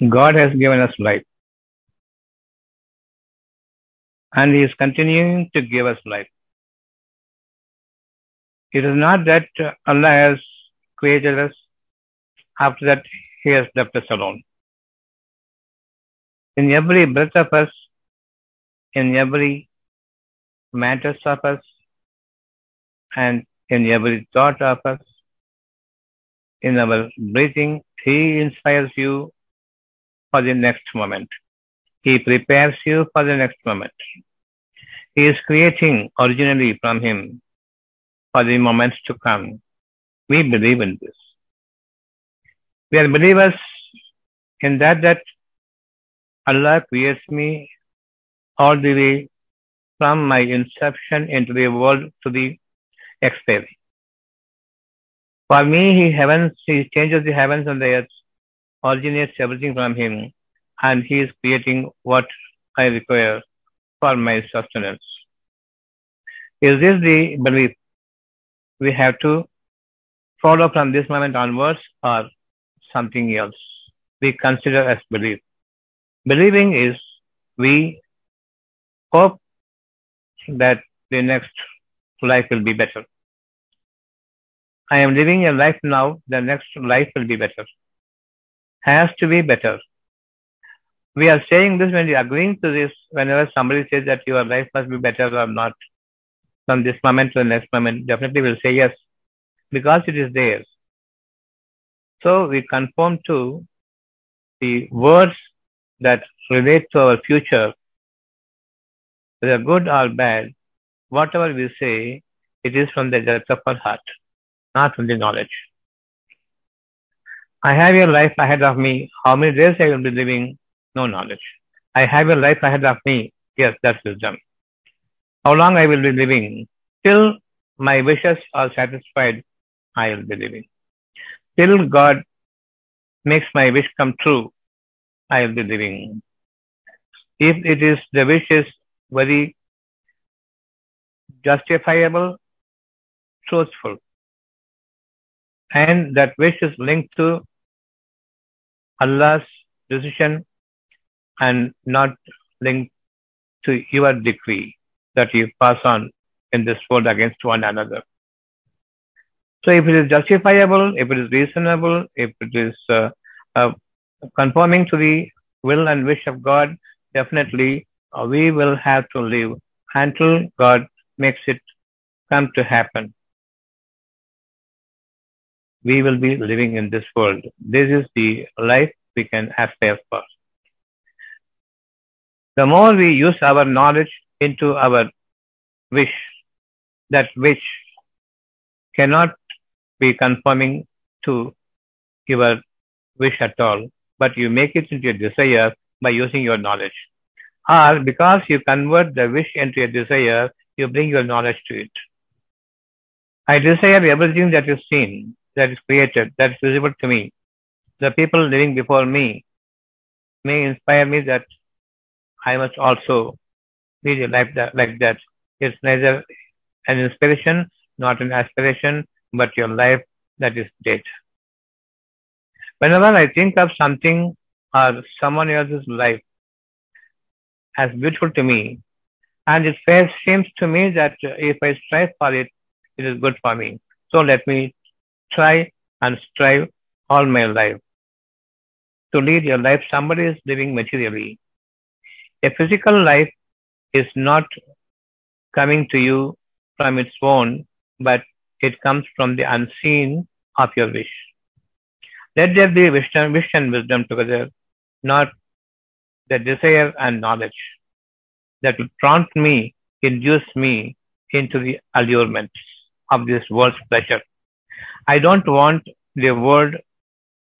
God has given us life. And He is continuing to give us life. It is not that Allah has created us, after that He has left us alone. In every breath of us, in every matter of us, and in every thought of us, in our breathing, He inspires you for the next moment. He prepares you for the next moment. He is creating originally from Him for the moments to come. We believe in this. We are believers in that that Allah creates me all the way from my inception into the world to the expiry. For me, He heavens, He changes the heavens and the earth originates everything from him, and he is creating what I require for my sustenance. Is this the belief we have to follow from this moment onwards or something else we consider as belief? Believing is we hope that the next life will be better. I am living a life now, the next life will be better has to be better. We are saying this when we are agreeing to this, whenever somebody says that your life must be better or not, from this moment to the next moment, definitely we will say yes, because it is theirs. So we conform to the words that relate to our future, whether good or bad, whatever we say, it is from the depth of our heart, not from the knowledge. I have your life ahead of me. How many days I will be living? No knowledge. I have your life ahead of me. Yes, that's wisdom. How long I will be living? Till my wishes are satisfied, I will be living. Till God makes my wish come true, I will be living. If it is the wish is very justifiable, truthful, and that wish is linked to Allah's decision and not linked to your decree that you pass on in this world against one another. So if it is justifiable, if it is reasonable, if it is uh, uh, conforming to the will and wish of God, definitely uh, we will have to live until God makes it come to happen. We will be living in this world. This is the life we can aspire for. The more we use our knowledge into our wish, that wish cannot be conforming to your wish at all, but you make it into a desire by using your knowledge. Or because you convert the wish into a desire, you bring your knowledge to it. I desire everything that is seen, that is created, that is visible to me. The people living before me may inspire me that I must also lead a life that, like that. It's neither an inspiration, not an aspiration, but your life that is dead. Whenever I think of something or someone else's life as beautiful to me, and it seems to me that if I strive for it, it is good for me. So let me try and strive all my life to lead your life. Somebody is living materially. A physical life is not coming to you from its own, but it comes from the unseen of your wish. Let there be wisdom, wish and wisdom together, not the desire and knowledge that will prompt me, induce me into the allurements of this world's pleasure. I don't want the world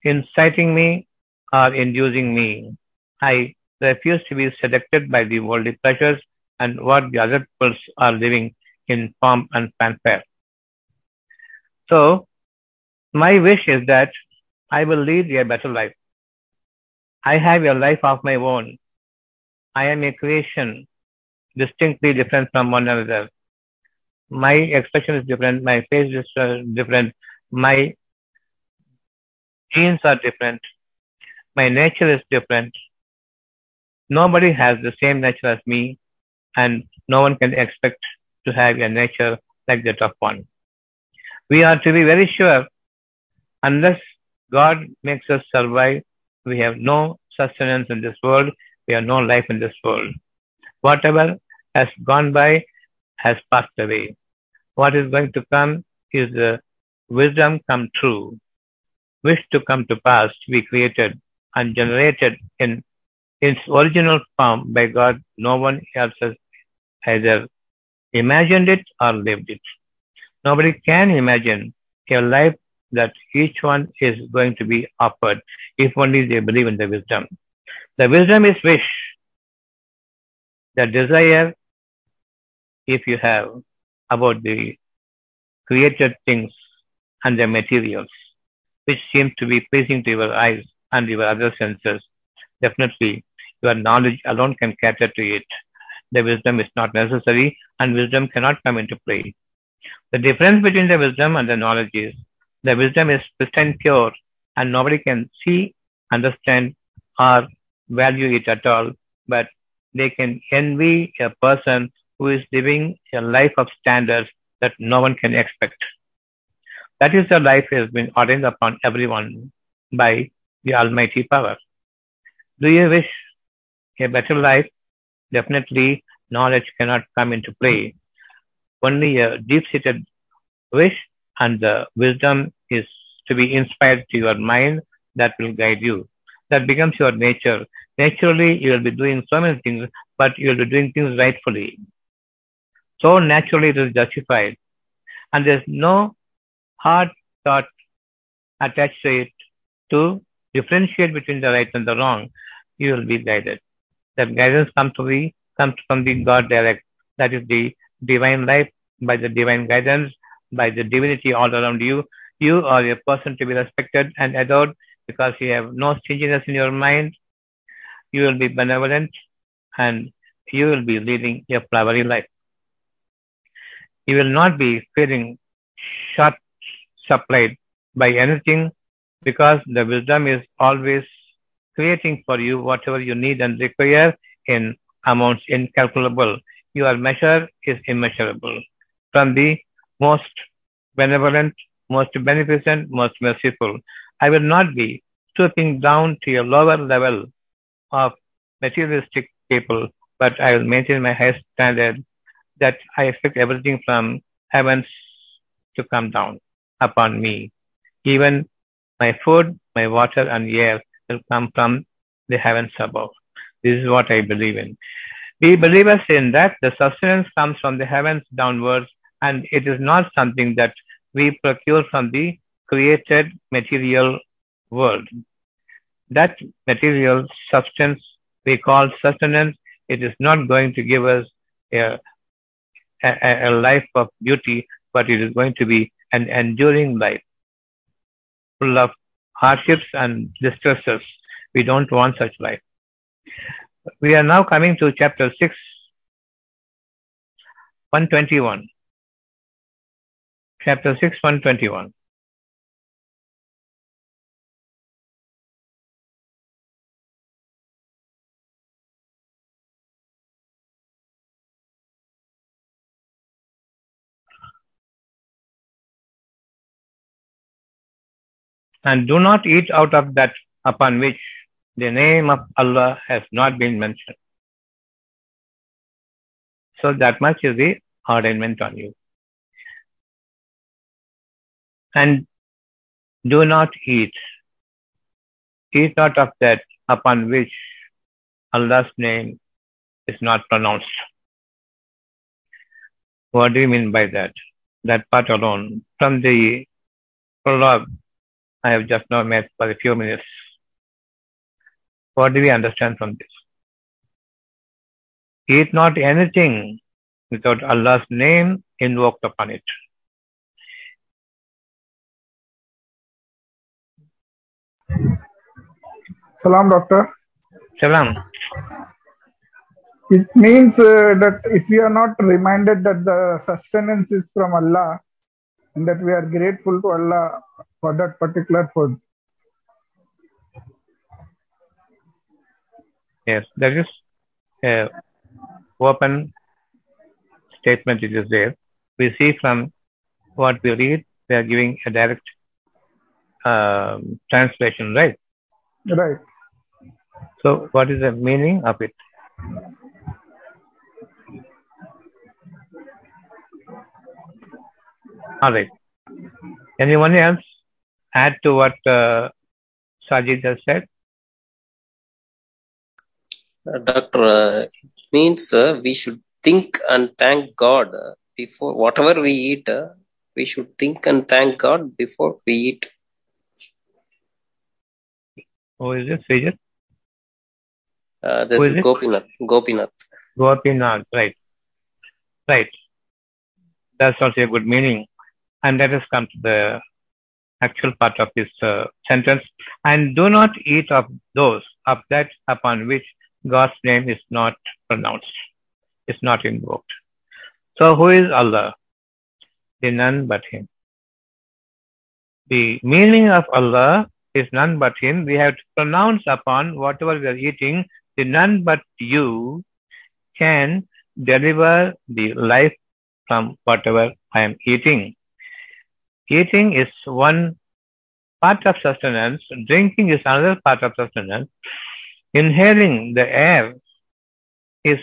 inciting me or inducing me. I refuse to be seducted by the worldly pleasures and what the other peoples are living in pomp and fanfare. So, my wish is that I will lead a better life. I have a life of my own. I am a creation distinctly different from one another. My expression is different. My face is different. My genes are different. My nature is different. Nobody has the same nature as me, and no one can expect to have a nature like that of one. We are to be very sure, unless God makes us survive, we have no sustenance in this world, we have no life in this world. Whatever has gone by has passed away. What is going to come is the wisdom come true, wish to come to pass, to be created and generated in its original form by God. No one else has either imagined it or lived it. Nobody can imagine a life that each one is going to be offered if only they believe in the wisdom. The wisdom is wish. The desire, if you have, about the created things and their materials, which seem to be pleasing to your eyes and your other senses. Definitely, your knowledge alone can cater to it. The wisdom is not necessary, and wisdom cannot come into play. The difference between the wisdom and the knowledge is the wisdom is pristine pure, and nobody can see, understand, or value it at all, but they can envy a person who is living a life of standards that no one can expect. That is the life has been ordained upon everyone by the Almighty power. Do you wish a better life? Definitely, knowledge cannot come into play. Only a deep seated wish and the wisdom is to be inspired to your mind that will guide you. That becomes your nature. Naturally, you will be doing so many things, but you will be doing things rightfully. So naturally, it is justified. And there's no hard thought attached to it to differentiate between the right and the wrong, you will be guided. That guidance comes to be comes from the God direct. That is the divine life by the divine guidance, by the divinity all around you. You are a person to be respected and adored because you have no stinginess in your mind. You will be benevolent and you will be leading a flowery life. You will not be feeling short supplied by anything because the wisdom is always creating for you whatever you need and require in amounts incalculable. Your measure is immeasurable. From the most benevolent, most beneficent, most merciful. I will not be stooping down to a lower level of materialistic people, but I will maintain my highest standard that I expect everything from heavens to come down upon me. Even my food, my water, and air will come from the heavens above. This is what I believe in. We believers in that the sustenance comes from the heavens downwards, and it is not something that we procure from the created material world. That material substance we call sustenance, it is not going to give us a, a, a life of beauty, but it is going to be an enduring life full of hardships and distresses. We don't want such life. We are now coming to chapter 6, 121. Chapter 6, 121. And do not eat out of that upon which the name of Allah has not been mentioned. So that much is the ordainment on you. And do not eat. Eat out of that upon which Allah's name is not pronounced. What do you mean by that? That part alone. From the prologue I have just now met for a few minutes. What do we understand from this? Eat not anything without Allah's name invoked upon it. Salam, doctor. Salam. It means uh, that if we are not reminded that the sustenance is from Allah and that we are grateful to Allah for that particular food, Yes, there is a open statement it is there. We see from what we read, they are giving a direct um, translation, right? Right. So, what is the meaning of it? All right. Anyone else add to what uh, Sajid has said? Uh, Doctor, uh, it means uh, we should think and thank God uh, before whatever we eat. uh, we should think and thank God before we eat. Who is it? Sajid? Uh, this Who is is? Gopinath. Gopinath. Gopinath, right. Right. That's also a good meaning. And let us come to the actual part of this uh, sentence. And do not eat of those, of that upon which God's name is not pronounced, is not invoked. So who is Allah? The none but Him. The meaning of Allah is none but Him. We have to pronounce upon whatever we are eating, the none but you can deliver the life from whatever I am eating. Eating is one part of sustenance, drinking is another part of sustenance, inhaling the air is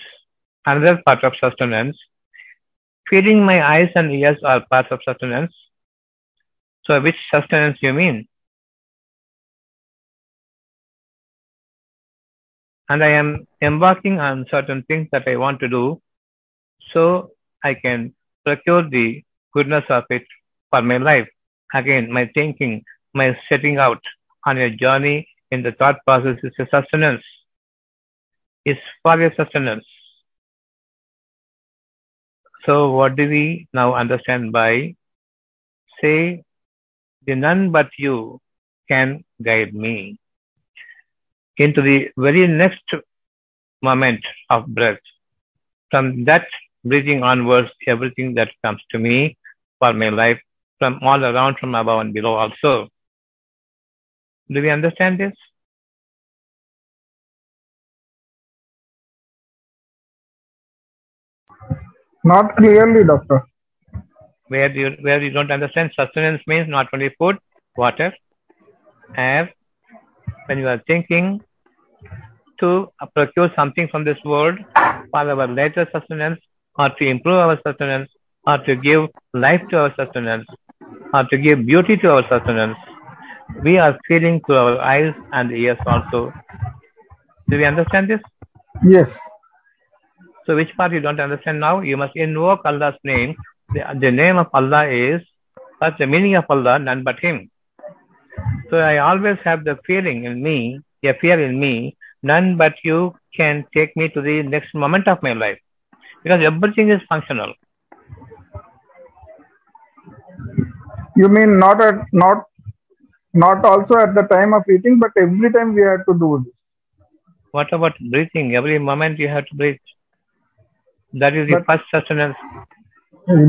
another part of sustenance, feeding my eyes and ears are parts of sustenance. So, which sustenance you mean? And I am embarking on certain things that I want to do so I can procure the goodness of it for my life. Again, my thinking, my setting out on a journey in the thought process is a sustenance, is for a sustenance. So, what do we now understand by say, the none but you can guide me into the very next moment of breath. From that breathing onwards, everything that comes to me for my life, from all around, from above and below also. Do we understand this? Not clearly, doctor. Where you where you don't understand, sustenance means not only food, water, air. When you are thinking to procure something from this world for our later sustenance, or to improve our sustenance, or to give life to our sustenance, or to give beauty to our sustenance, we are feeling through our eyes and ears also. Do we understand this? Yes. So which part you don't understand now? You must invoke Allah's name. The, the name of Allah is, that's the meaning of Allah, none but Him. So I always have the feeling in me, a fear in me, none but you can take me to the next moment of my life. Because everything is functional. You mean not at not not also at the time of eating, but every time we have to do this. What about breathing? Every moment you have to breathe. That is the But- first sustenance.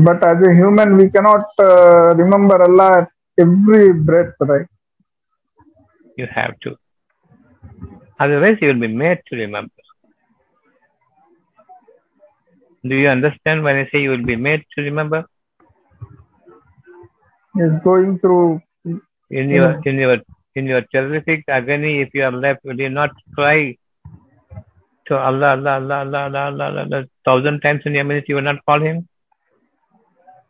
But as a human, we cannot uh, remember Allah at every breath, right? You have to. Otherwise, you will be made to remember. Do you understand when I say you will be made to remember? is going through in your in your in your terrific agony if you are left will you not cry to allah allah allah allah allah allah, allah, allah thousand times in your minute, you will not call him?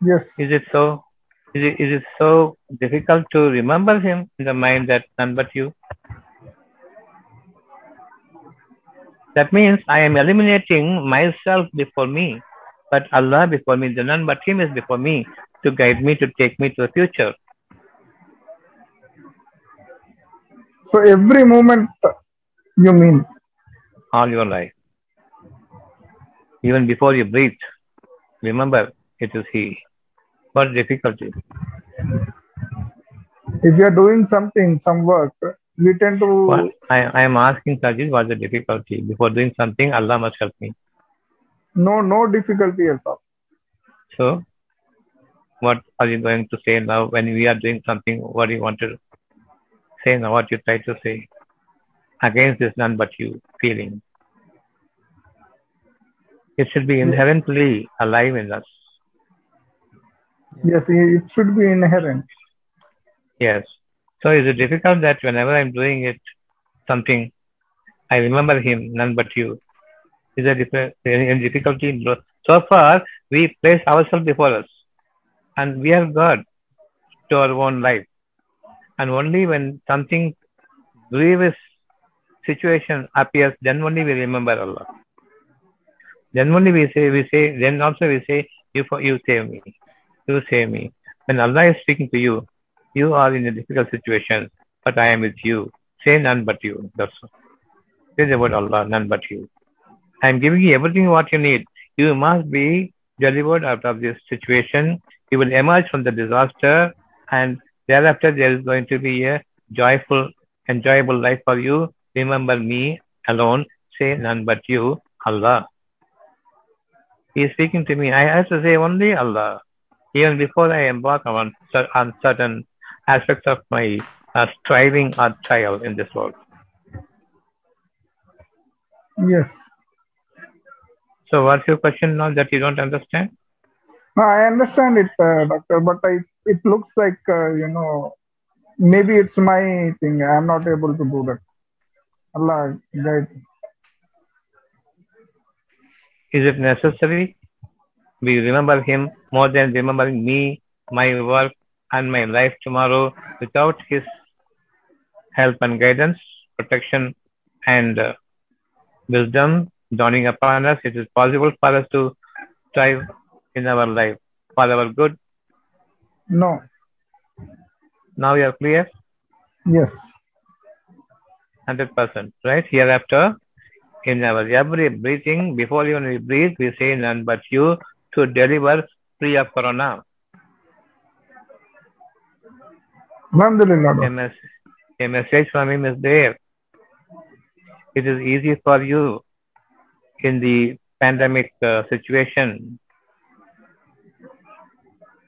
Yes. Is it so is it, is it so difficult to remember him in the mind that none but you? That means i am eliminating myself before me but allah before me the none but him is before me to guide me, to take me to the future. So every moment, you mean? all your life. Even before you breathe, remember it is He. What difficulty? If you are doing something, some work, we tend to. What? I, I am asking Sajid, what's the difficulty? Before doing something, Allah must help me. No, no difficulty at all. So, what are you going to say now when we are doing something? What you want to say now? What you try to say against this none but you feeling? It should be inherently alive in us. Yes, it should be inherent. Yes. So is it difficult that whenever I'm doing it, something, I remember him, none but you? Is there any difficulty? No. So far, we place ourselves before us, and we are God to our own life. And only when something grievous situation appears, then only we remember Allah. Then only we say, we say, then also we say, you, you save me, you save me. When Allah is speaking to you, you are in a difficult situation, but I am with you. Say none but you. That's. Say about Allah, none but you. I am giving you everything what you need. You must be delivered out of this situation. You will emerge from the disaster, and thereafter there is going to be a joyful, enjoyable life for you. Remember me alone. Say none but you, Allah. He is speaking to me. I have to say only Allah. Even before I embark on, on certain aspects of my uh, striving or trial in this world. Yes. So, what's your question now that you don't understand? No, I understand it, uh, doctor, but I it looks like uh, you know maybe it's my thing. I'm not able to do that. Allah guide. Is it necessary? We remember Him more than remembering me, my work, and my life tomorrow. Without His help and guidance, protection, and uh, wisdom dawning upon us, it is possible for us to strive in our life for our good. No. Now you are clear? Yes. 100%. Right? Hereafter, in our every breathing, before even we breathe, we say none but you to deliver free of corona. Alhamdulillah. A, mes- a message from him is there. It is easy for you in the pandemic uh, situation,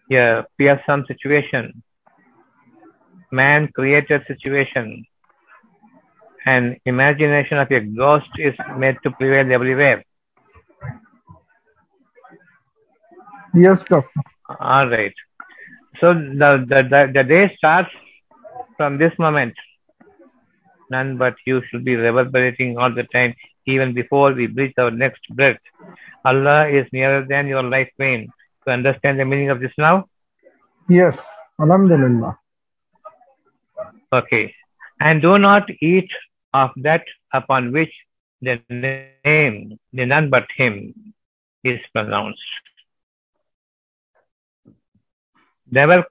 yeah, fearsome situation, man created situation, and imagination of a ghost is made to prevail everywhere. Yes, doctor. All right. So the, the, the, the day starts from this moment. None but you should be reverberating all the time, even before we breathe our next breath. Allah is nearer than your life vein. To understand the meaning of this now? Yes. Alhamdulillah. Okay. And do not eat of that upon which the name, the none but him, is pronounced. Never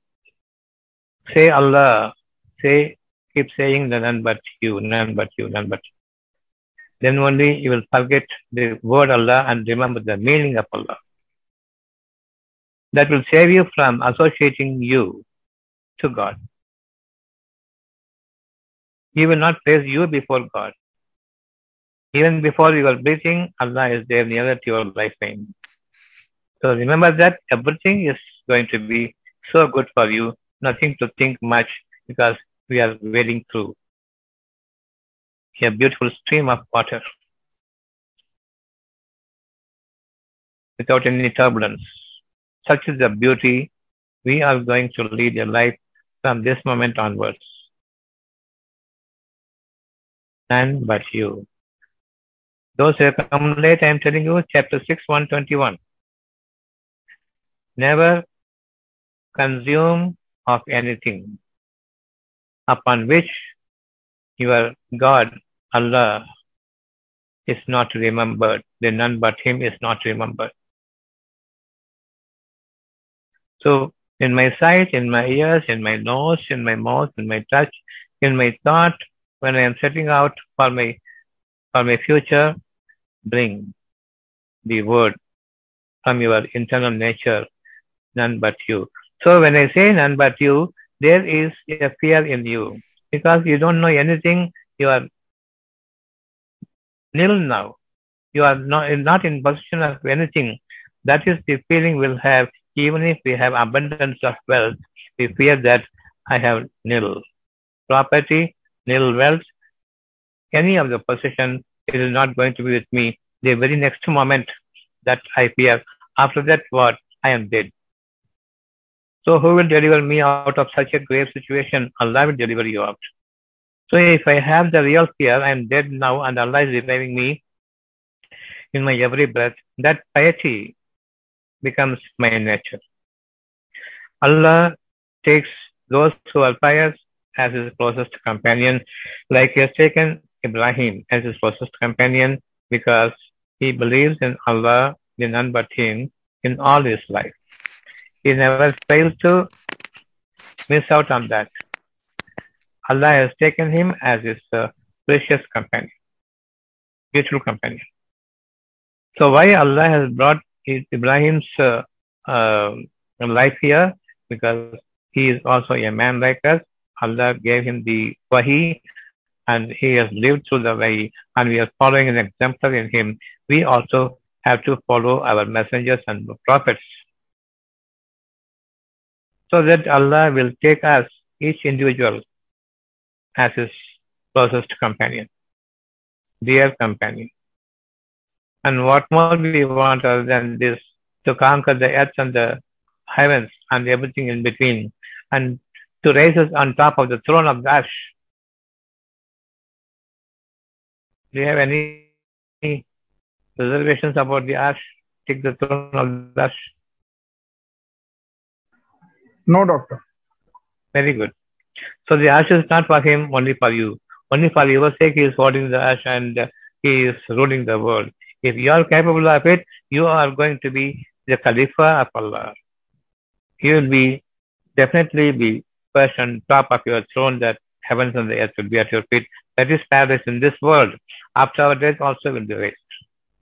say Allah, say, keep saying the none but you, none but you, none but you. Then only you will forget the word Allah and remember the meaning of Allah. That will save you from associating you to God. He will not place you before God. Even before you are breathing, Allah is there nearer to your life vein. So remember that everything is going to be so good for you, nothing to think much because we are wading through a beautiful stream of water without any turbulence. Such is the beauty. We are going to lead a life from this moment onwards. None but you. Those who come late, I am telling you, chapter 6, 121. Never consume of anything upon which your God, Allah, is not remembered. The none but Him is not remembered. So, in my sight, in my ears, in my nose, in my mouth, in my touch, in my thought, when I am setting out for my for my future, bring the word from your internal nature, none but you. So when I say none but you, there is a fear in you because you don't know anything. You are nil now. You are not, not in possession of anything. That is the feeling we'll have even if we have abundance of wealth. We fear that I have nil property, nil wealth, any of the possession. It is not going to be with me. The very next moment, That I fear. After that, what? I am dead. So who will deliver me out of such a grave situation? Allah will deliver you out. So if I have the real fear, I am dead now and Allah is reviving me in my every breath, that piety becomes my nature. Allah takes those who are pious as his closest companion, like he has taken Ibrahim as his closest companion because he believes in Allah, in none but him, in all his life. He never fails to miss out on that. Allah has taken him as his uh, precious companion, beautiful companion. So why Allah has brought Ibrahim's uh, uh, life here? Because he is also a man like us. Allah gave him the wahi and he has lived through the wahi and we are following an example in him. We also have to follow our messengers and prophets so that Allah will take us, each individual, as his closest companion, dear companion. And what more we want other than this to conquer the earth and the heavens and everything in between and to raise us on top of the throne of Dash. Do you have any reservations about the Arsh? Take the throne of Dash? No, doctor. Very good. So the Arsh is not for him, only for you. Only for your sake, he is holding the Arsh and he is ruling the world. If you are capable of it, you are going to be the Khalifa of Allah. You will be definitely be first on top of your throne that heavens and the earth will be at your feet. That is paradise in this world. After our death also will be raised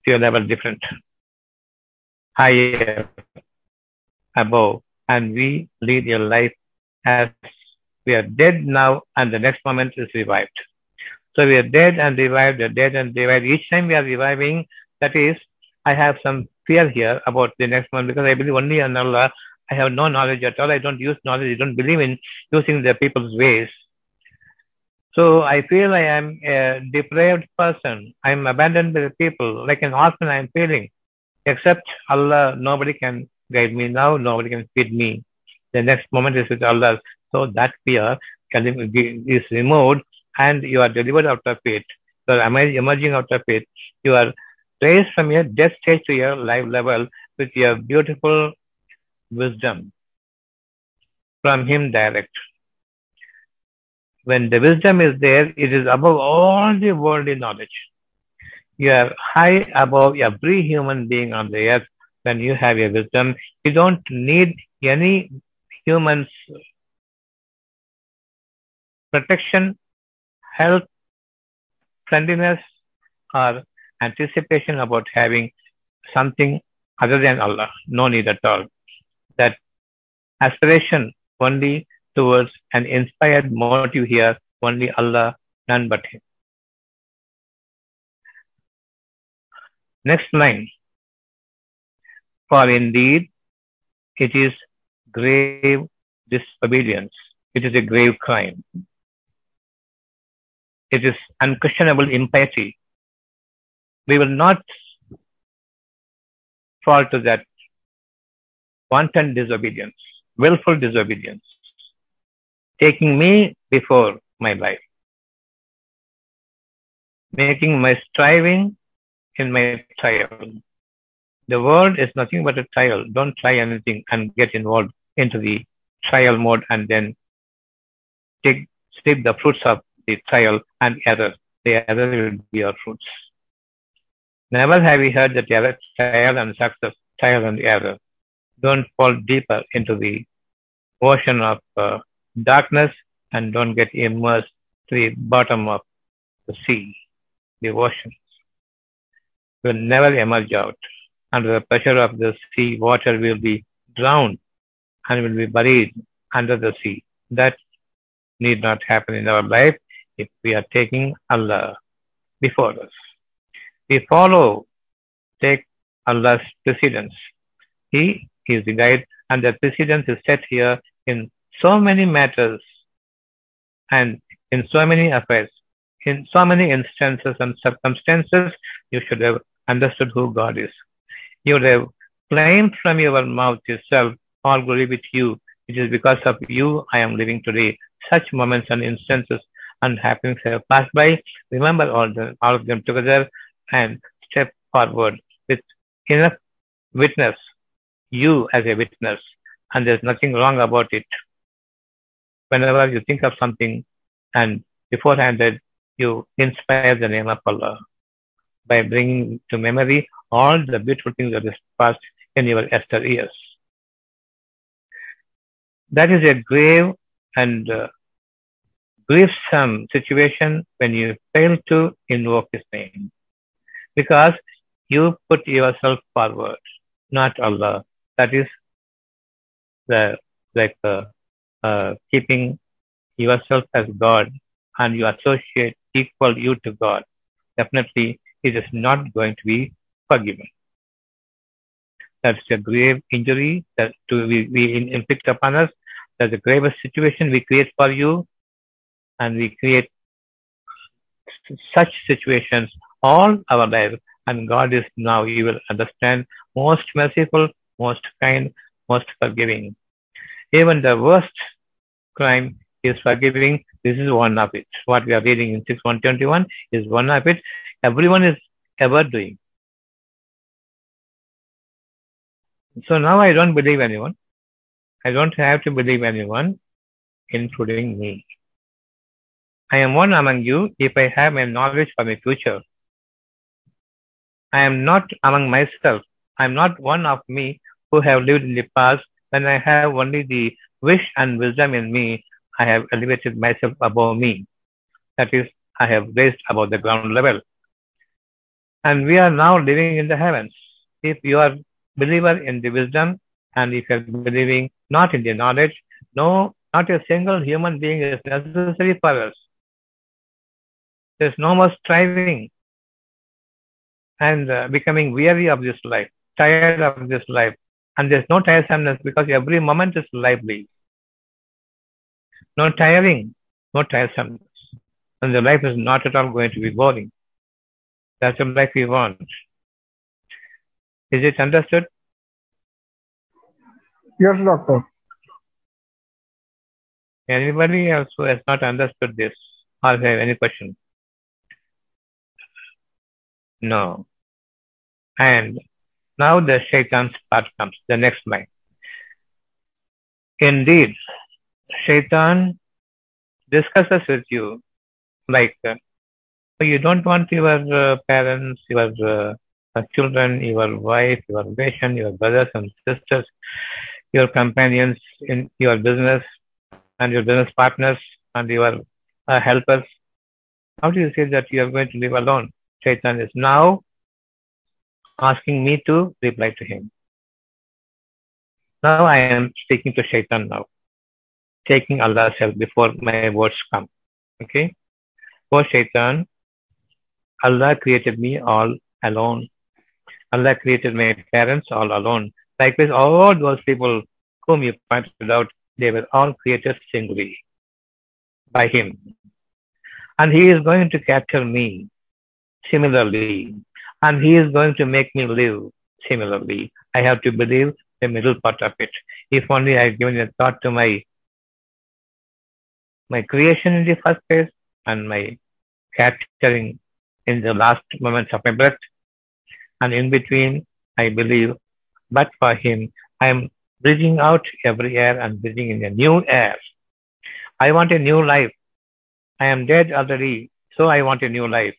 to a level different. Higher, above, and we lead a life as we are dead now and the next moment is revived. So we are dead and revived, dead and revived. Each time we are reviving, that is, I have some fear here about the next one because I believe only in Allah. I have no knowledge at all. I don't use knowledge. I don't believe in using the people's ways. So I feel I am a depraved person. I am abandoned by the people. Like an orphan, I am feeling. Except Allah, nobody can guide me now. Nobody can feed me. The next moment is with Allah. So that fear can is removed and you are delivered out of it. So I am emerging out of it? You are raised from your death stage to your life level with your beautiful wisdom from Him direct. When the wisdom is there, it is above all the worldly knowledge. You are high above every human being on the earth when you have your wisdom. You don't need any human's protection, help, friendliness, or anticipation about having something other than Allah. No need at all. That aspiration only towards an inspired motive here, only Allah, none but Him. Next line. For indeed, it is grave disobedience. It is a grave crime. It is unquestionable impiety. We will not fall to that wanton disobedience, willful disobedience, taking me before my life, making my striving in my trial. The world is nothing but a trial. Don't try anything and get involved into the trial mode and then take sleep the fruits of the trial and error. The error will be your fruits. Never have we heard that error, trial and success, trial and error. Don't fall deeper into the ocean of uh, darkness and don't get immersed to the bottom of the sea, the ocean. You will never emerge out. Under the pressure of the sea, water will be drowned and will be buried under the sea. That need not happen in our life if we are taking Allah before us. We follow, take Allah's precedence. He is the guide, and the precedence is set here in so many matters and in so many affairs. In so many instances and circumstances, you should have understood who God is. You would have claimed from your mouth yourself, all glory with you. It is because of you I am living today. Such moments and instances and happenings have passed by. Remember all, the, all of them together and step forward with enough witness, you as a witness, and there's nothing wrong about it. Whenever you think of something and beforehand that you inspire the name of Allah by bringing to memory all the beautiful things that is past in your Esther years. That is a grave and uh, grievous situation when you fail to invoke His name because you put yourself forward, not Allah. That is the like uh, uh, keeping yourself as God and you associate equal you to God. Definitely, it is not going to be forgiven. That's a grave injury that to be, be inflict upon us. That's a gravest situation we create for you, and we create such situations all our lives. And God is now, you will understand, most merciful, most kind, most forgiving. Even the worst crime is forgiving. This is one of it. What we are reading in 6121 is one of it. Everyone is ever doing. So now I don't believe anyone. I don't have to believe anyone, including me. I am one among you if I have my knowledge for my future. I am not among myself. I am not one of me who have lived in the past when I have only the wish and wisdom in me. I have elevated myself above me. That is, I have raised above the ground level. And we are now living in the heavens. If you are believer in the wisdom and if you're believing not in the knowledge, no, not a single human being is necessary for us. There's no more striving and uh, becoming weary of this life, tired of this life. And there's no tiresomeness because every moment is lively. No tiring, no tiresomeness. And the life is not at all going to be boring. That's the life we want. Is it understood? Yes, doctor. Anybody else who has not understood this or have any question? No. And now the shaitan's part comes, the next line. Indeed, shaitan discusses with you like uh, you don't want your uh, parents, your uh, children, your wife, your patient, your brothers and sisters, your companions in your business and your business partners and your uh, helpers. How do you say that you are going to live alone? Shaitan is now asking me to reply to him. Now I am speaking to Shaitan now, taking Allah's help before my words come. Okay? For Shaitan, Allah created me all alone Allah created my parents all alone. Likewise, all those people whom you pointed out, they were all created singly by Him. And He is going to capture me similarly. And He is going to make me live similarly. I have to believe the middle part of it. If only I have given a thought to my my creation in the first place and my capturing in the last moments of my breath and in between, I believe, but for him, I am breathing out every air and breathing in a new air. I want a new life. I am dead already, so I want a new life.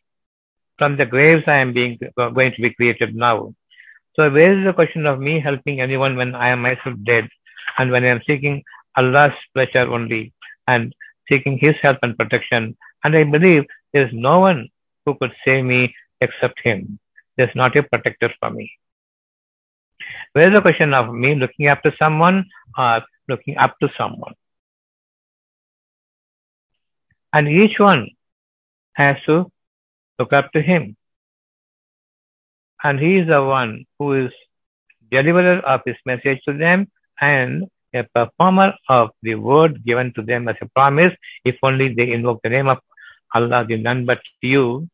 From the graves, I am being going to be created now. So, where is the question of me helping anyone when I am myself dead and when I am seeking Allah's pleasure only and seeking His help and protection? And I believe there is no one who could save me except Him. There's not a protector for me. Where is the question of me looking after someone or looking up to someone? And each one has to look up to him. And he is the one who is deliverer of his message to them and a performer of the word given to them as a promise. If only they invoke the name of Allah, the none but you,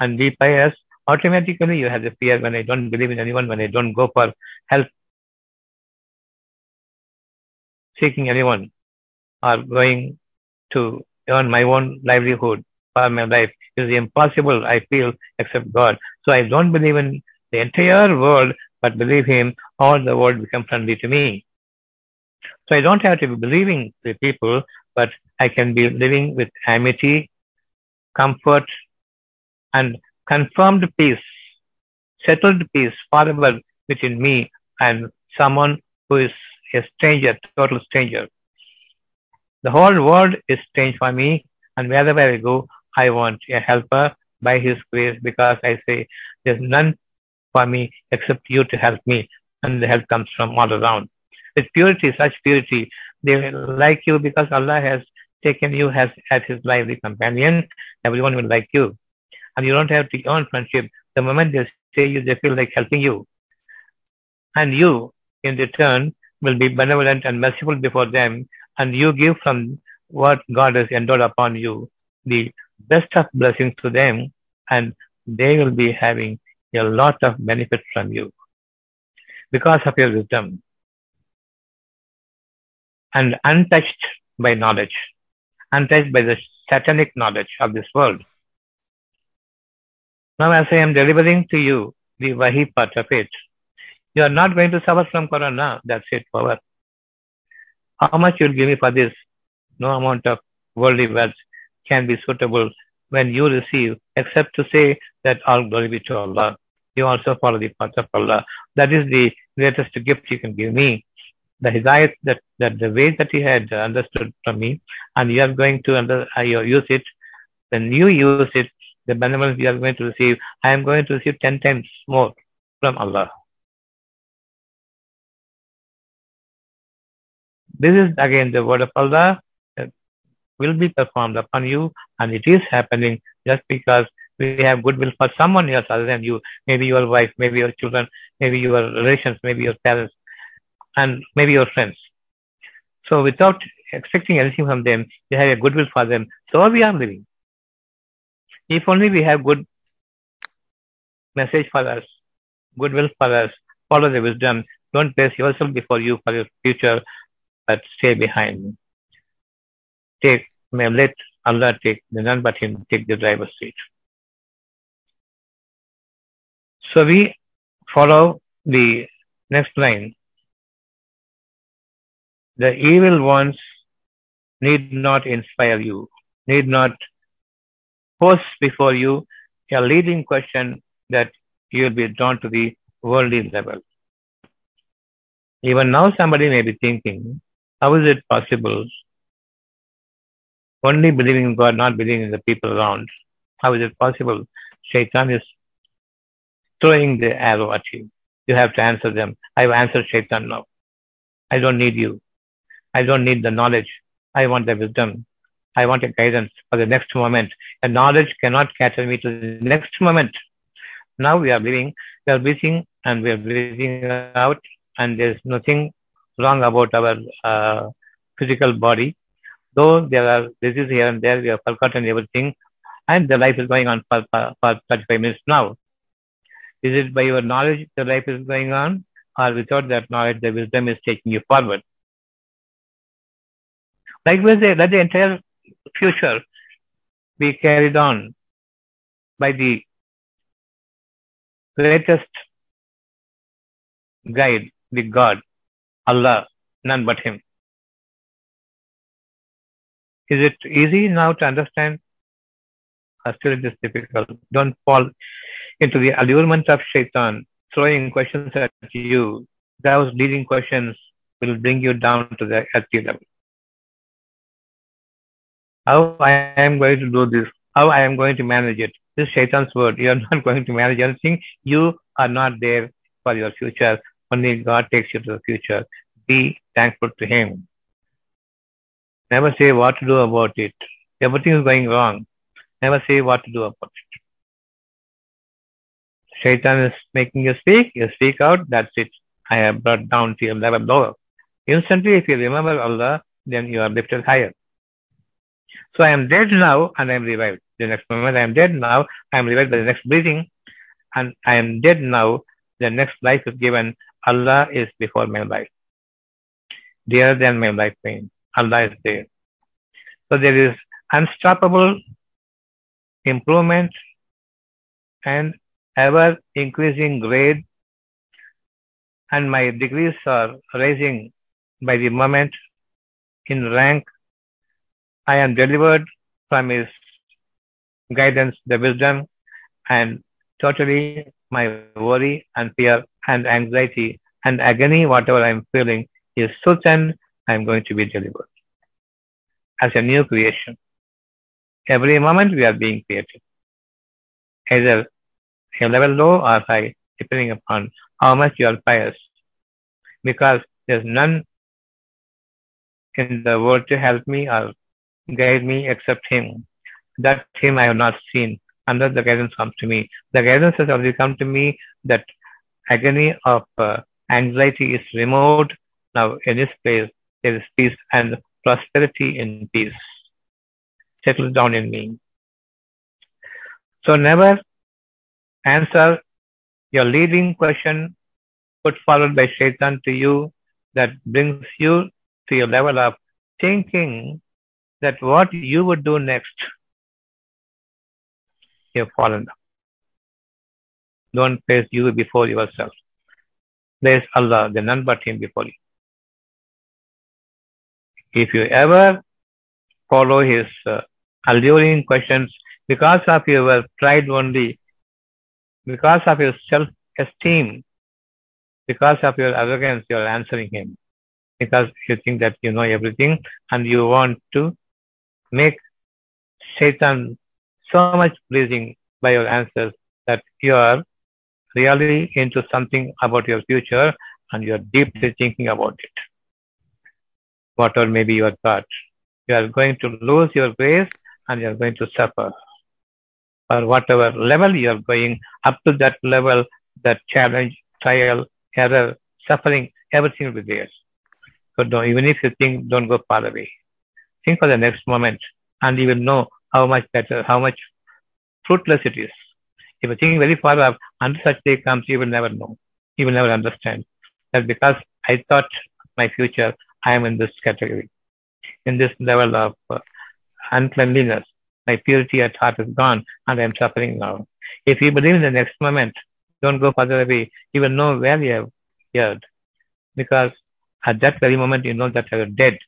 and be pious automatically you have the fear when I don't believe in anyone, when I don't go for help. Seeking anyone or going to earn my own livelihood for my life is impossible, I feel, except God. So I don't believe in the entire world, but believe Him, all the world become friendly to me. So I don't have to be believing the people, but I can be living with amity, comfort, and confirmed peace, settled peace forever between me and someone who is a stranger, total stranger. The whole world is strange for me, and wherever I go, I want a helper by His grace because I say there's none for me except you to help me, and the help comes from all around. With purity, such purity, they like you because Allah has taken you as, as His lively companion. Everyone will like you. And you don't have to earn friendship. The moment they say you, they feel like helping you. And you, in return, will be benevolent and merciful before them, and you give from what God has endowed upon you the best of blessings to them, and they will be having a lot of benefit from you because of your wisdom and untouched by knowledge, untouched by the satanic knowledge of this world. Now, as I am delivering to you the Wahi part of it, you are not going to suffer from corona. That's it, power. How much you'll give me for this? No amount of worldly wealth can be suitable when you receive, except to say that all glory be to Allah. You also follow the path of Allah. That is the greatest gift you can give me. The hidayat that, that the way that He had understood from me, and you are going to under, uh, you use it. When you use it, the benevolence you are going to receive, I am going to receive ten times more from Allah. This is again the word of Allah will be performed upon you, and it is happening just because we have goodwill for someone else other than you. Maybe your wife, maybe your children, maybe your relations, maybe your parents, and maybe your friends. So without expecting anything from them, you have a goodwill for them. So we are living. If only we have good message for us, goodwill for us, follow the wisdom. Don't place yourself before you for your future, but stay behind. Take, may let Allah take the none but Him take the driver's seat. So we follow the next line. The evil ones need not inspire you, need not pose before you a leading question that you will be drawn to the worldly level. Even now, somebody may be thinking, how is it possible? Only believing in God, not believing in the people around. How is it possible? Shaitan is throwing the arrow at you. You have to answer them. I've answered Shaitan now. I don't need you. I don't need the knowledge. I want the wisdom. I want a guidance for the next moment. And knowledge cannot catch me to the next moment. Now we are living, we are breathing and we are breathing out, and there's nothing wrong about our uh, physical body. Though there are diseases here and there, we have forgotten everything, and the life is going on for, for, for 35 minutes now. Is it by your knowledge the life is going on, or without that knowledge, the wisdom is taking you forward? Likewise, let the entire future be carried on by the greatest guide, the God, Allah, none but Him. Is it easy now to understand? Or still it is difficult? Don't fall into the allurement of shaitan, throwing questions at you. Those leading questions will bring you down to the earthly level. How I am going to do this? How I am going to manage it? This is Shaitan's word. You are not going to manage anything. You are not there for your future. Only God takes you to the future. Be thankful to Him. Never say what to do about it. Everything is going wrong. Never say what to do about it. Shaitan is making you speak, you speak out, that's it. I have brought down to your level lower. Instantly, if you remember Allah, then you are lifted higher. So I am dead now and I am revived. The next moment I am dead now, I am revived by the next breathing. and I am dead now, the next life is given. Allah is before my life. Dearer than my life pain. Allah is there. So there is unstoppable improvement and ever increasing grade and my degrees are rising by the moment in rank. I am delivered from his guidance, the wisdom, and totally my worry and fear and anxiety and agony, whatever I'm feeling, is certain I'm going to be delivered as a new creation. Every moment we are being created, either a level low or high, depending upon how much you are pious. Because there's none in the world to help me or guide me except Him. That Him I have not seen unless the guidance comes to me. The guidance has already come to me that agony of uh, anxiety is removed. Now, in this place, there is peace and prosperity in peace. Settle down in me. So, never answer your leading question put forward by Shaitan to you that brings you to your level of thinking that what you would do next, you have fallen down. Don't place you before yourself. Place Allah, the none but Him before you. If you ever follow His uh, alluring questions because of your pride only, because of your self esteem, because of your arrogance, you are answering Him. Because you think that you know everything and you want to make Satan so much pleasing by your answers that you are really into something about your future and you are deeply thinking about it. Whatever may be your thought, you are going to lose your grace and you are going to suffer. Or whatever level you are going, up to that level, that challenge, trial, error, suffering, everything will be there. So don't, even if you think, don't go far away. Think for the next moment and you will know how much better, how much fruitless it is. If you think very far off, until such day comes, you will never know. You will never understand. That because I thought my future, I am in this category, in this level of uh, uncleanliness. My purity at heart is gone and I am suffering now. If you believe in the next moment, don't go further away. You will know where you have heard. Because at that very moment, you know that you are dead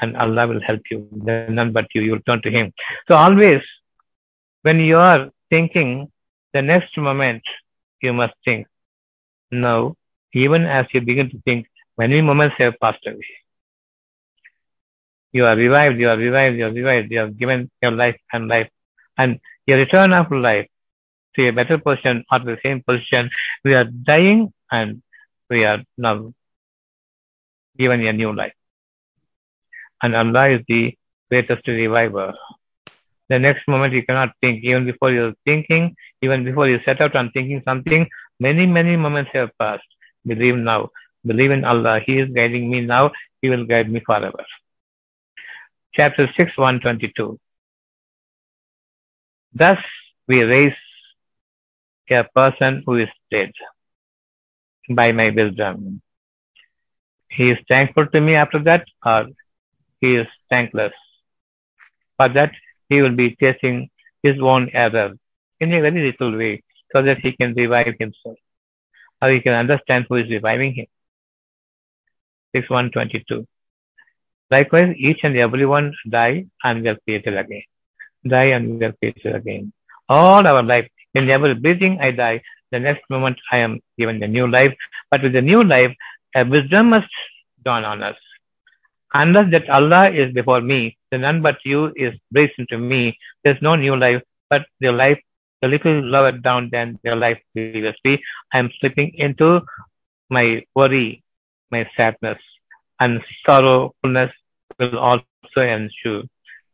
and Allah will help you. Then none but you, you will turn to Him. So always, when you are thinking, the next moment, you must think. Now, even as you begin to think, many moments have passed away. You are revived, you are revived, you are revived, you have given your life and life. And your return of life to a better position or the same position, we are dying and we are now given a new life. And Allah is the greatest reviver. The next moment you cannot think, even before you're thinking, even before you set out on thinking something, many, many moments have passed. Believe now. Believe in Allah. He is guiding me now. He will guide me forever. Chapter 6, 122. Thus we raise a person who is dead by my wisdom. He is thankful to me after that, or he is thankless. For that, he will be chasing his own error in a very little way so that he can revive himself, or he can understand who is reviving him. 6122. Likewise, each and every one die and we are created again. Die and we are created again. All our life, in every breathing I die, the next moment I am given a new life. But with the new life, a wisdom must dawn on us. Unless that Allah is before me, then none but you is braced into me. There's no new life, but the life, a little lower down than the life previously. I am slipping into my worry, my sadness, and sorrowfulness will also ensue.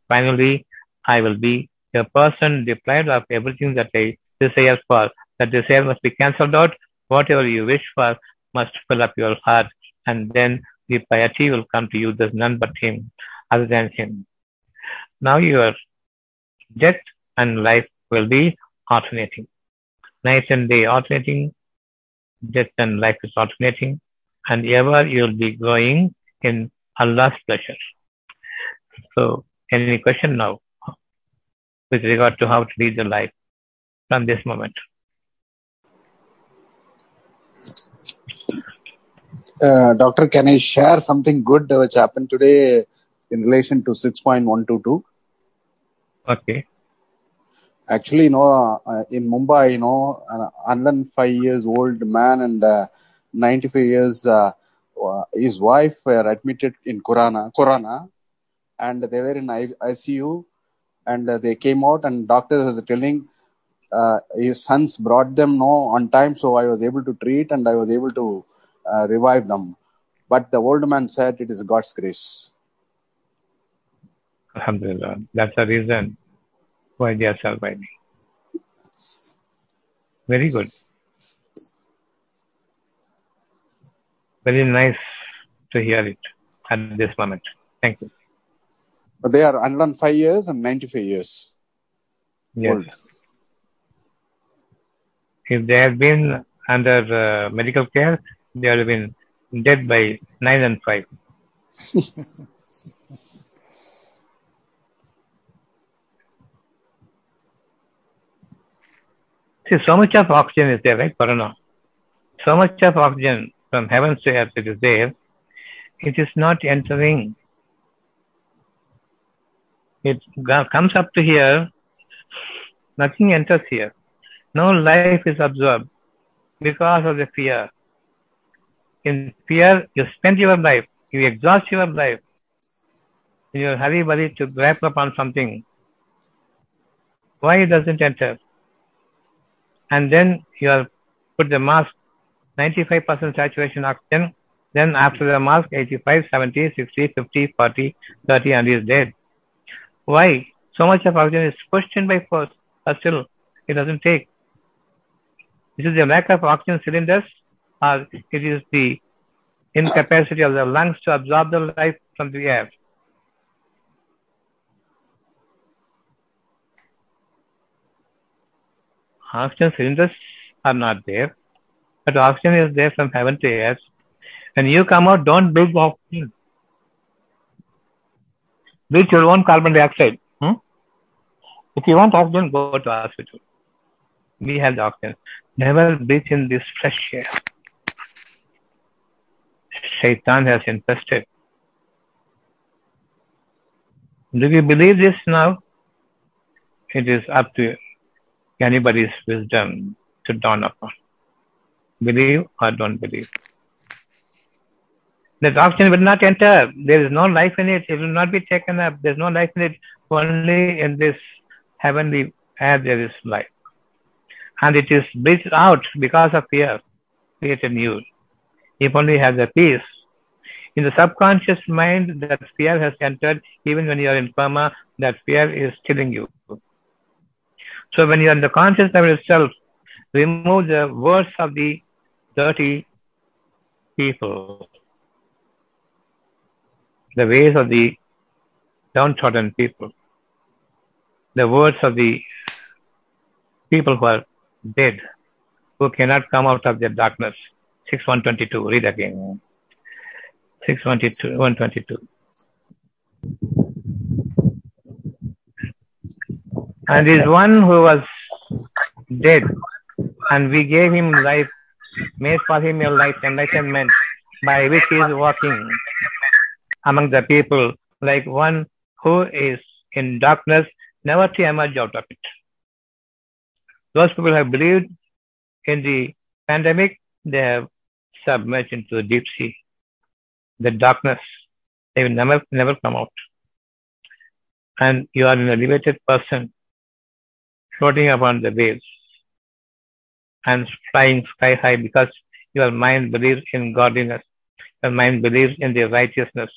Finally, I will be a person deprived of everything that I desire for. That desire must be cancelled out. Whatever you wish for must fill up your heart, and then the piety will come to you. There's none but Him, other than Him. Now your death and life will be alternating. night and day alternating, death and life is alternating, and ever you'll be growing in Allah's pleasure. So, any question now with regard to how to lead the life from this moment? Uh, doctor, can I share something good which happened today in relation to 6.122? Okay. Actually, you know, uh, in Mumbai, you know, an 105 years old man and uh, 95 years, uh, his wife were admitted in Corona, Corona, and they were in ICU, and uh, they came out, and doctor was telling uh, his sons brought them no on time, so I was able to treat and I was able to uh, revive them. But the old man said it is God's grace. Alhamdulillah. That's the reason why they are surviving. Very good. Very nice to hear it at this moment. Thank you. But they are 105 years and 95 years Yes. old. If they have been under uh, medical care, they would have been dead by 9 and 5. See, so much of oxygen is there, right, Corona? So much of oxygen from heaven to earth it is there. It is not entering. It comes up to here. Nothing enters here. No life is absorbed because of the fear. In fear, you spend your life, you exhaust your life. You hurry burry to grab upon something. Why it doesn't enter? And then you are put the mask 95% saturation oxygen. Then after the mask, 85, 70, 60, 50, 40, 30, and is dead. Why? So much of oxygen is pushed in by force, but still it doesn't take. This is the lack of oxygen cylinders, or it is the incapacity of the lungs to absorb the life from the air. Oxygen cylinders are not there, but oxygen is there from heaven to earth. When you come out, don't breathe oxygen. Breathe your own carbon dioxide. Hmm? If you want oxygen, go to hospital. We have the oxygen. Never breathe in this fresh air. Shaitan has infested. Do you believe this now? It is up to anybody's wisdom to dawn upon. Believe or don't believe. That oxygen will not enter. There is no life in it. It will not be taken up. There is no life in it. Only in this heavenly air there is life. And it is breathed out because of fear created new. If only has a peace. In the subconscious mind, that fear has entered. Even when you are in coma, that fear is killing you. So when you are in the conscious level itself, remove the words of the dirty people, the ways of the downtrodden people, the words of the people who are dead, who cannot come out of their darkness. 6122, read again. 622, 122. And is one who was dead, and we gave him life, made for him a life enlightenment by which he is walking among the people like one who is in darkness, never to emerge out of it. Those people have believed in the pandemic, they have submerged into the deep sea, the darkness. They will never, never come out. And you are an elevated person floating upon the waves and flying sky high because your mind believes in godliness, your mind believes in the righteousness,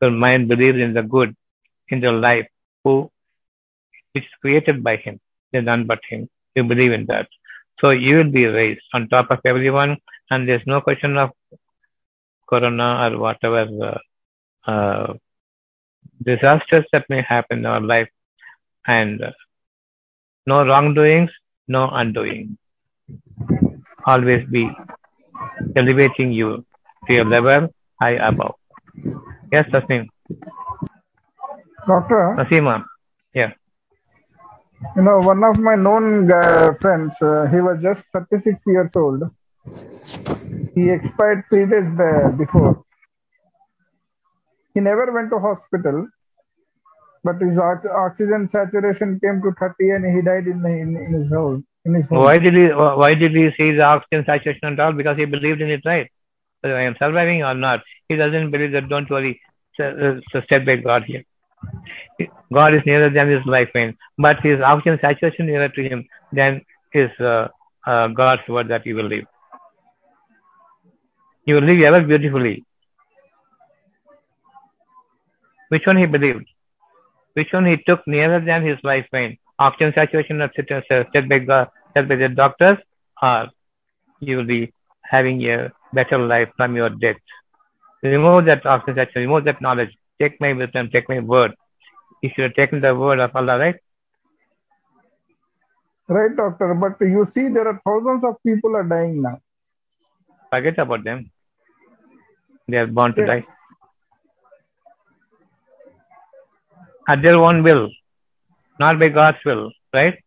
your mind believes in the good, in the life who is created by him. There's none but him. You believe in that. So you will be raised on top of everyone, and there's no question of corona or whatever uh, uh, disasters that may happen in our life, and uh, no wrongdoings, no undoing. Always be elevating you to a level high above. Yes, Tasim. Doctor, Nasima. Yeah. you know, one of my known uh, friends, uh, he was just 36 years old. He expired three days before. He never went to hospital, but his ox- oxygen saturation came to 30 and he died in, in, in his home. In his home. Why did he why did he see the oxygen saturation and all? Because he believed in it, right? Whether I am surviving or not. He doesn't believe that don't worry. It's a step by God here. God is nearer than his life pain, but his oxygen saturation nearer to him than his uh, uh, God's word that he will live. He will live ever beautifully. Which one he believed? Which one he took nearer than his life pain? Oxygen saturation of set, uh, set by the, set by the doctors, or you will be having a better life from your death. Remove that oxygen saturation, remove that knowledge. Take my wisdom, take my word. If you have taken the word of Allah, right? Right, doctor. But you see, there are thousands of people are dying now. Forget about them. They are born to Yeah. die. At their own will, not by God's will, right?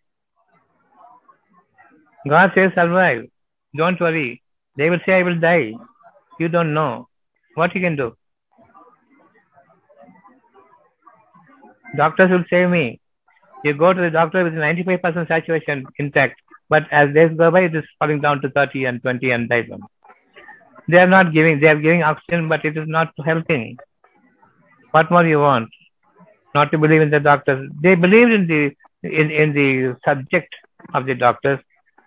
God says, survive. Don't worry. They will say, I will die. You don't know. What you can do? Doctors will save me. You go to the doctor with 95% saturation intact, but as days go by, it is falling down to 30 and 20 and dies. They are not giving, they are giving oxygen, but it is not helping. What more you want? Not to believe in the doctors. They believe in the in, in the subject of the doctors.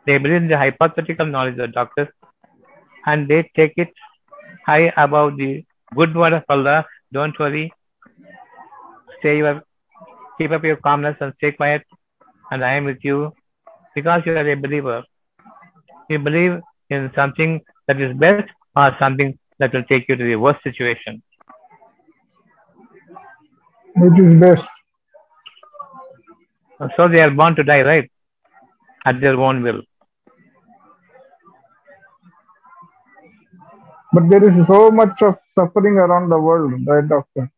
They believe in the hypothetical knowledge of doctors, and they take it high above the good word of Allah. Don't worry. Stay your, keep up your calmness and stay quiet. And I am with you because you are a believer. You believe in something that is best or something that will take you to the worst situation. Which is best. So they are born to die, right? At their own will. But there is so much of suffering around the world, right, doctor?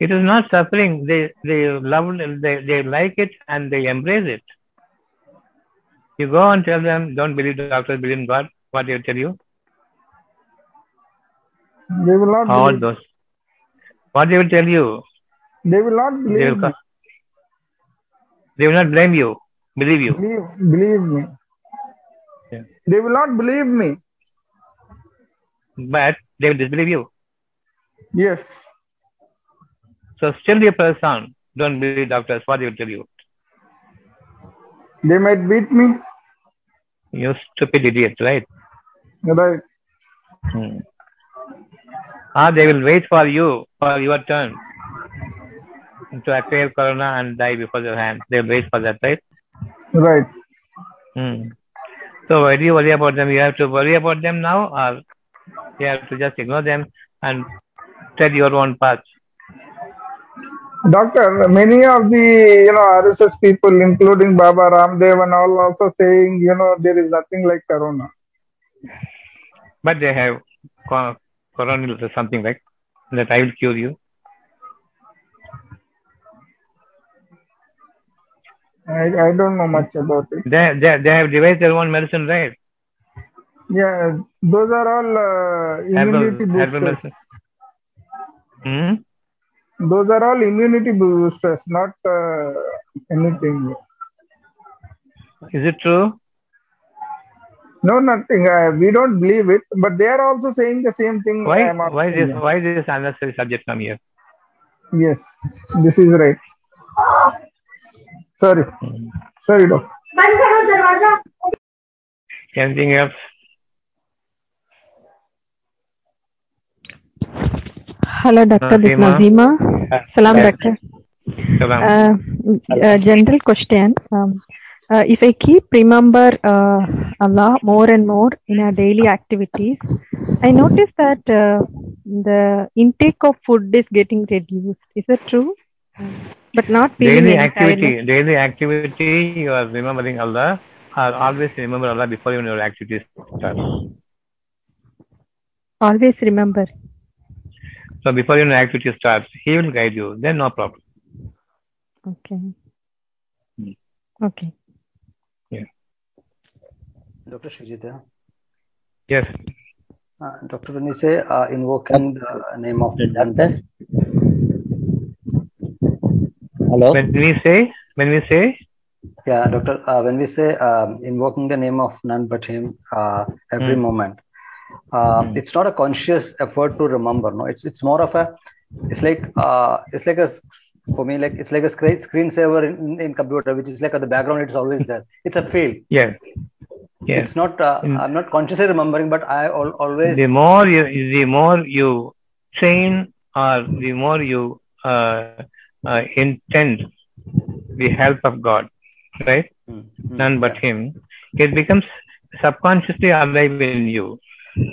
It is not suffering. They they love they, they like it and they embrace it. You go and tell them, don't believe the doctors, believe in God. What they tell you? They will not All believe, those. What they will tell you? they will not They believe will, me. they will not blame you, believe you. Believe, believe me. Yeah. They will not believe me. But they will disbelieve you. Yes. So still you press on. Don't believe doctors. What they will tell you? They might beat me. You stupid idiot, right? Right. Hmm. Ah, they will wait for you for your turn to acquire corona and die before your hand. They will wait for that, right? Right. Hmm. So why do you worry about them? You have to worry about them now, or you have to just ignore them and tread your own path. Doctor, many of the you know RSS people, including Baba Ramdev and all, also saying you know there is nothing like Corona. But they have co- Coronil or something like that. I will cure you. I, I don't know much about it. They, they they have devised their own medicine, right? Yeah, those are all uh, immunity herbal boosters. medicine. Hmm. Those are all immunity boosters, not uh, anything. Is it true? No, nothing. Uh, we don't believe it, but they are also saying the same thing. I Why am why asking this them. why this unnecessary subject come here? Yes, this is right. Sorry, Hmm. sorry, doctor. Anything else? Hello, doctor. This is Nazima. Nazima. Salam, Yes. doctor. Salam. Uh, uh, general question. Um, uh, if I keep remember uh, Allah more and more in our daily activities, I notice that uh, the intake of food is getting reduced. Is that true? But not daily activity, daily activity, you are remembering Allah, or always remember Allah before even your activities start? Always remember. So before your activity starts, He will guide you. Then no problem. Okay. Hmm. Okay. Dr. Srijita. Yes. Uh, Doctor, when you say uh, invoking the name of Doctor? Hello? When we say, when we say, yeah, Doctor, uh, when we say um, invoking the name of none but Him uh, every Hmm. moment, uh, Hmm. it's not a conscious effort to remember. No, it's it's more of a, it's like uh, it's like a for me like it's like a screen screensaver in, in computer, which is like at the background. It's always there. It's a feel. yes, yes. It's not. Uh, I'm not consciously remembering, but I al- always. The more you, the more you train, or the more you uh, uh, intend the help of God, right? Hmm, hmm, None but Him, it becomes subconsciously alive in you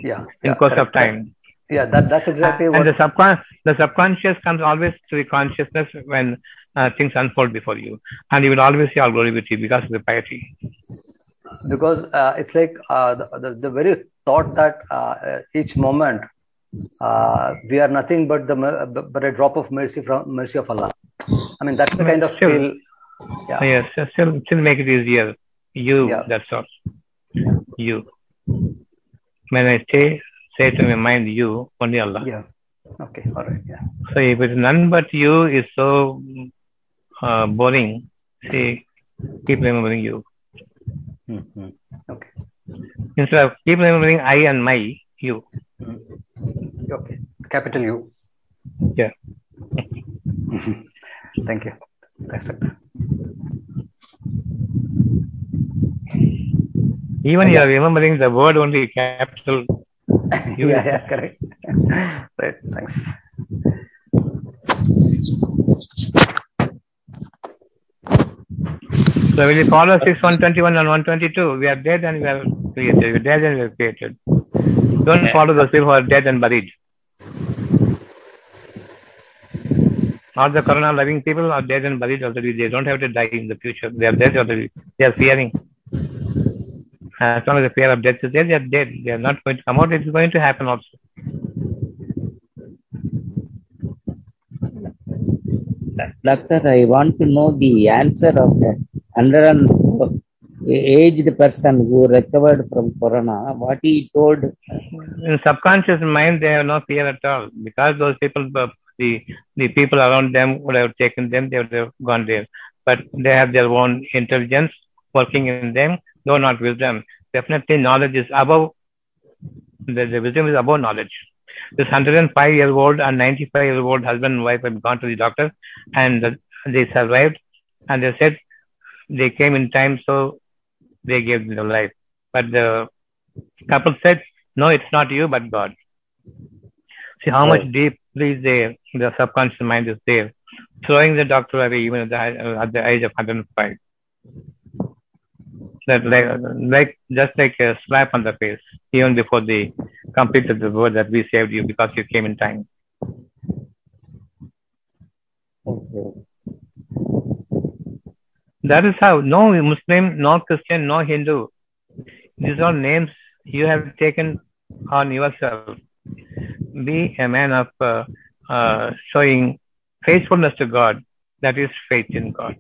Yeah. in yeah, course of correct, correct. time. Yeah, that that's exactly and what. the subcon the subconscious comes always to the consciousness when uh, things unfold before you, and you will always see all glory with you because of the piety. Because uh, it's like uh, the, the, the very thought that uh, uh, each moment uh, we are nothing but the but but a drop of mercy from mercy of Allah. I mean that's the kind of Sure. feel. Yeah, Yes, still, still make it easier. You, Yeah. that's all. You. When I say, say to my mind, you, only Allah. yeah. Okay, all right. Yeah, So if it's none but you is so uh, boring, see, keep remembering you. Hmm, hmm. okay, Instead of keep remembering I and my, you. okay. Capital U. Yeah. Thank you. Thanks, doctor. Even you are remembering the word only capital. You yeah, yeah, correct. right. Thanks. So when you follow 6, 121 and 122, we are dead and we are created. We are dead and we are created. Don't follow those people who are dead and buried. All the corona loving people are dead and buried already. They don't have to die in the future. They are dead already. They are fearing. As long as the fear of death is there, they are dead. They are not going to come out. It is going to happen also. Doctor, I want to know the answer of the 104 aged person who recovered from corona. What he told, in subconscious mind they have no fear at all. Because those people the the people around them would have taken them they would have gone there. But they have their own intelligence working in them though not wisdom. Definitely knowledge is above the, the wisdom is above knowledge this 105 year old and 95 year old husband and wife have gone to the doctor and they survived and they said they came in time so they gave their life but the couple said no, it's not you, but God. See how much deep deeply there the subconscious mind is there, throwing the doctor away even at the, at the age of 105. That like, like just like a slap on the face, even before they completed the word that we saved you because you came in time. Okay. That is how no Muslim, no Christian, no Hindu. These are names you have taken on yourself. Be a man of uh, uh, showing faithfulness to God. That is faith in God.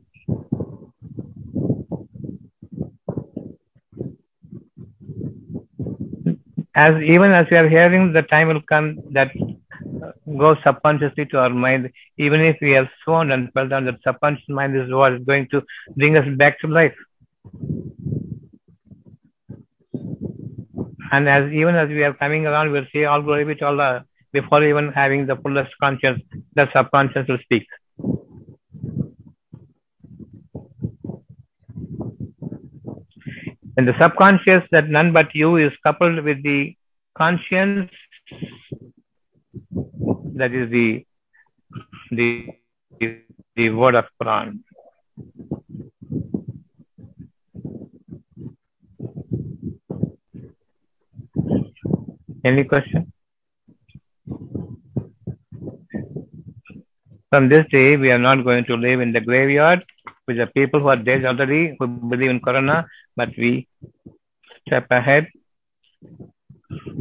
As even as we are hearing, the time will come that uh, goes subconsciously to our mind. Even if we have sworn and fell down, that subconscious mind is what is going to bring us back to life. And as even as we are coming around, we'll say all glory be to Allah before even having the fullest conscience, the subconscious will speak. And the subconscious that none but you is coupled with the conscience, that is the the the, word of Quran. Any question? From this day, we are not going to live in the graveyard with the people who are dead already, who believe in Corona. But we step ahead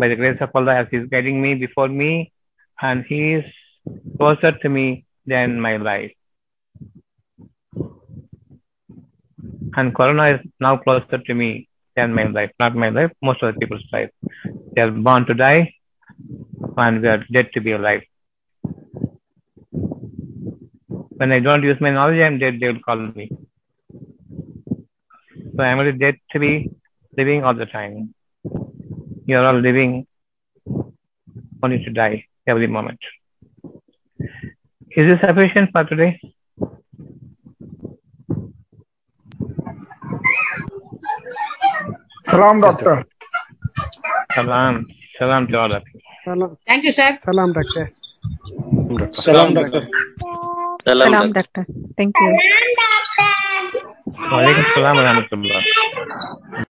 by the grace of Allah as He is guiding me before me, and He is closer to me than my life. And Corona is now closer to me than my life, not my life, most of the people's life. They are born to die, and we are dead to be alive. When I don't use my knowledge, I'm dead, they will call me. So I'm only dead to be living all the time. You're all living only to die every moment. Is this sufficient for today? Salam, doctor. Salam. Salam to all of you. Salam, Thank you, sir. salam, doctor. Salam, doctor. Salam, Salam, doctor. doctor. Thank you. वालेकुम सलाम वरहमतुल्लाह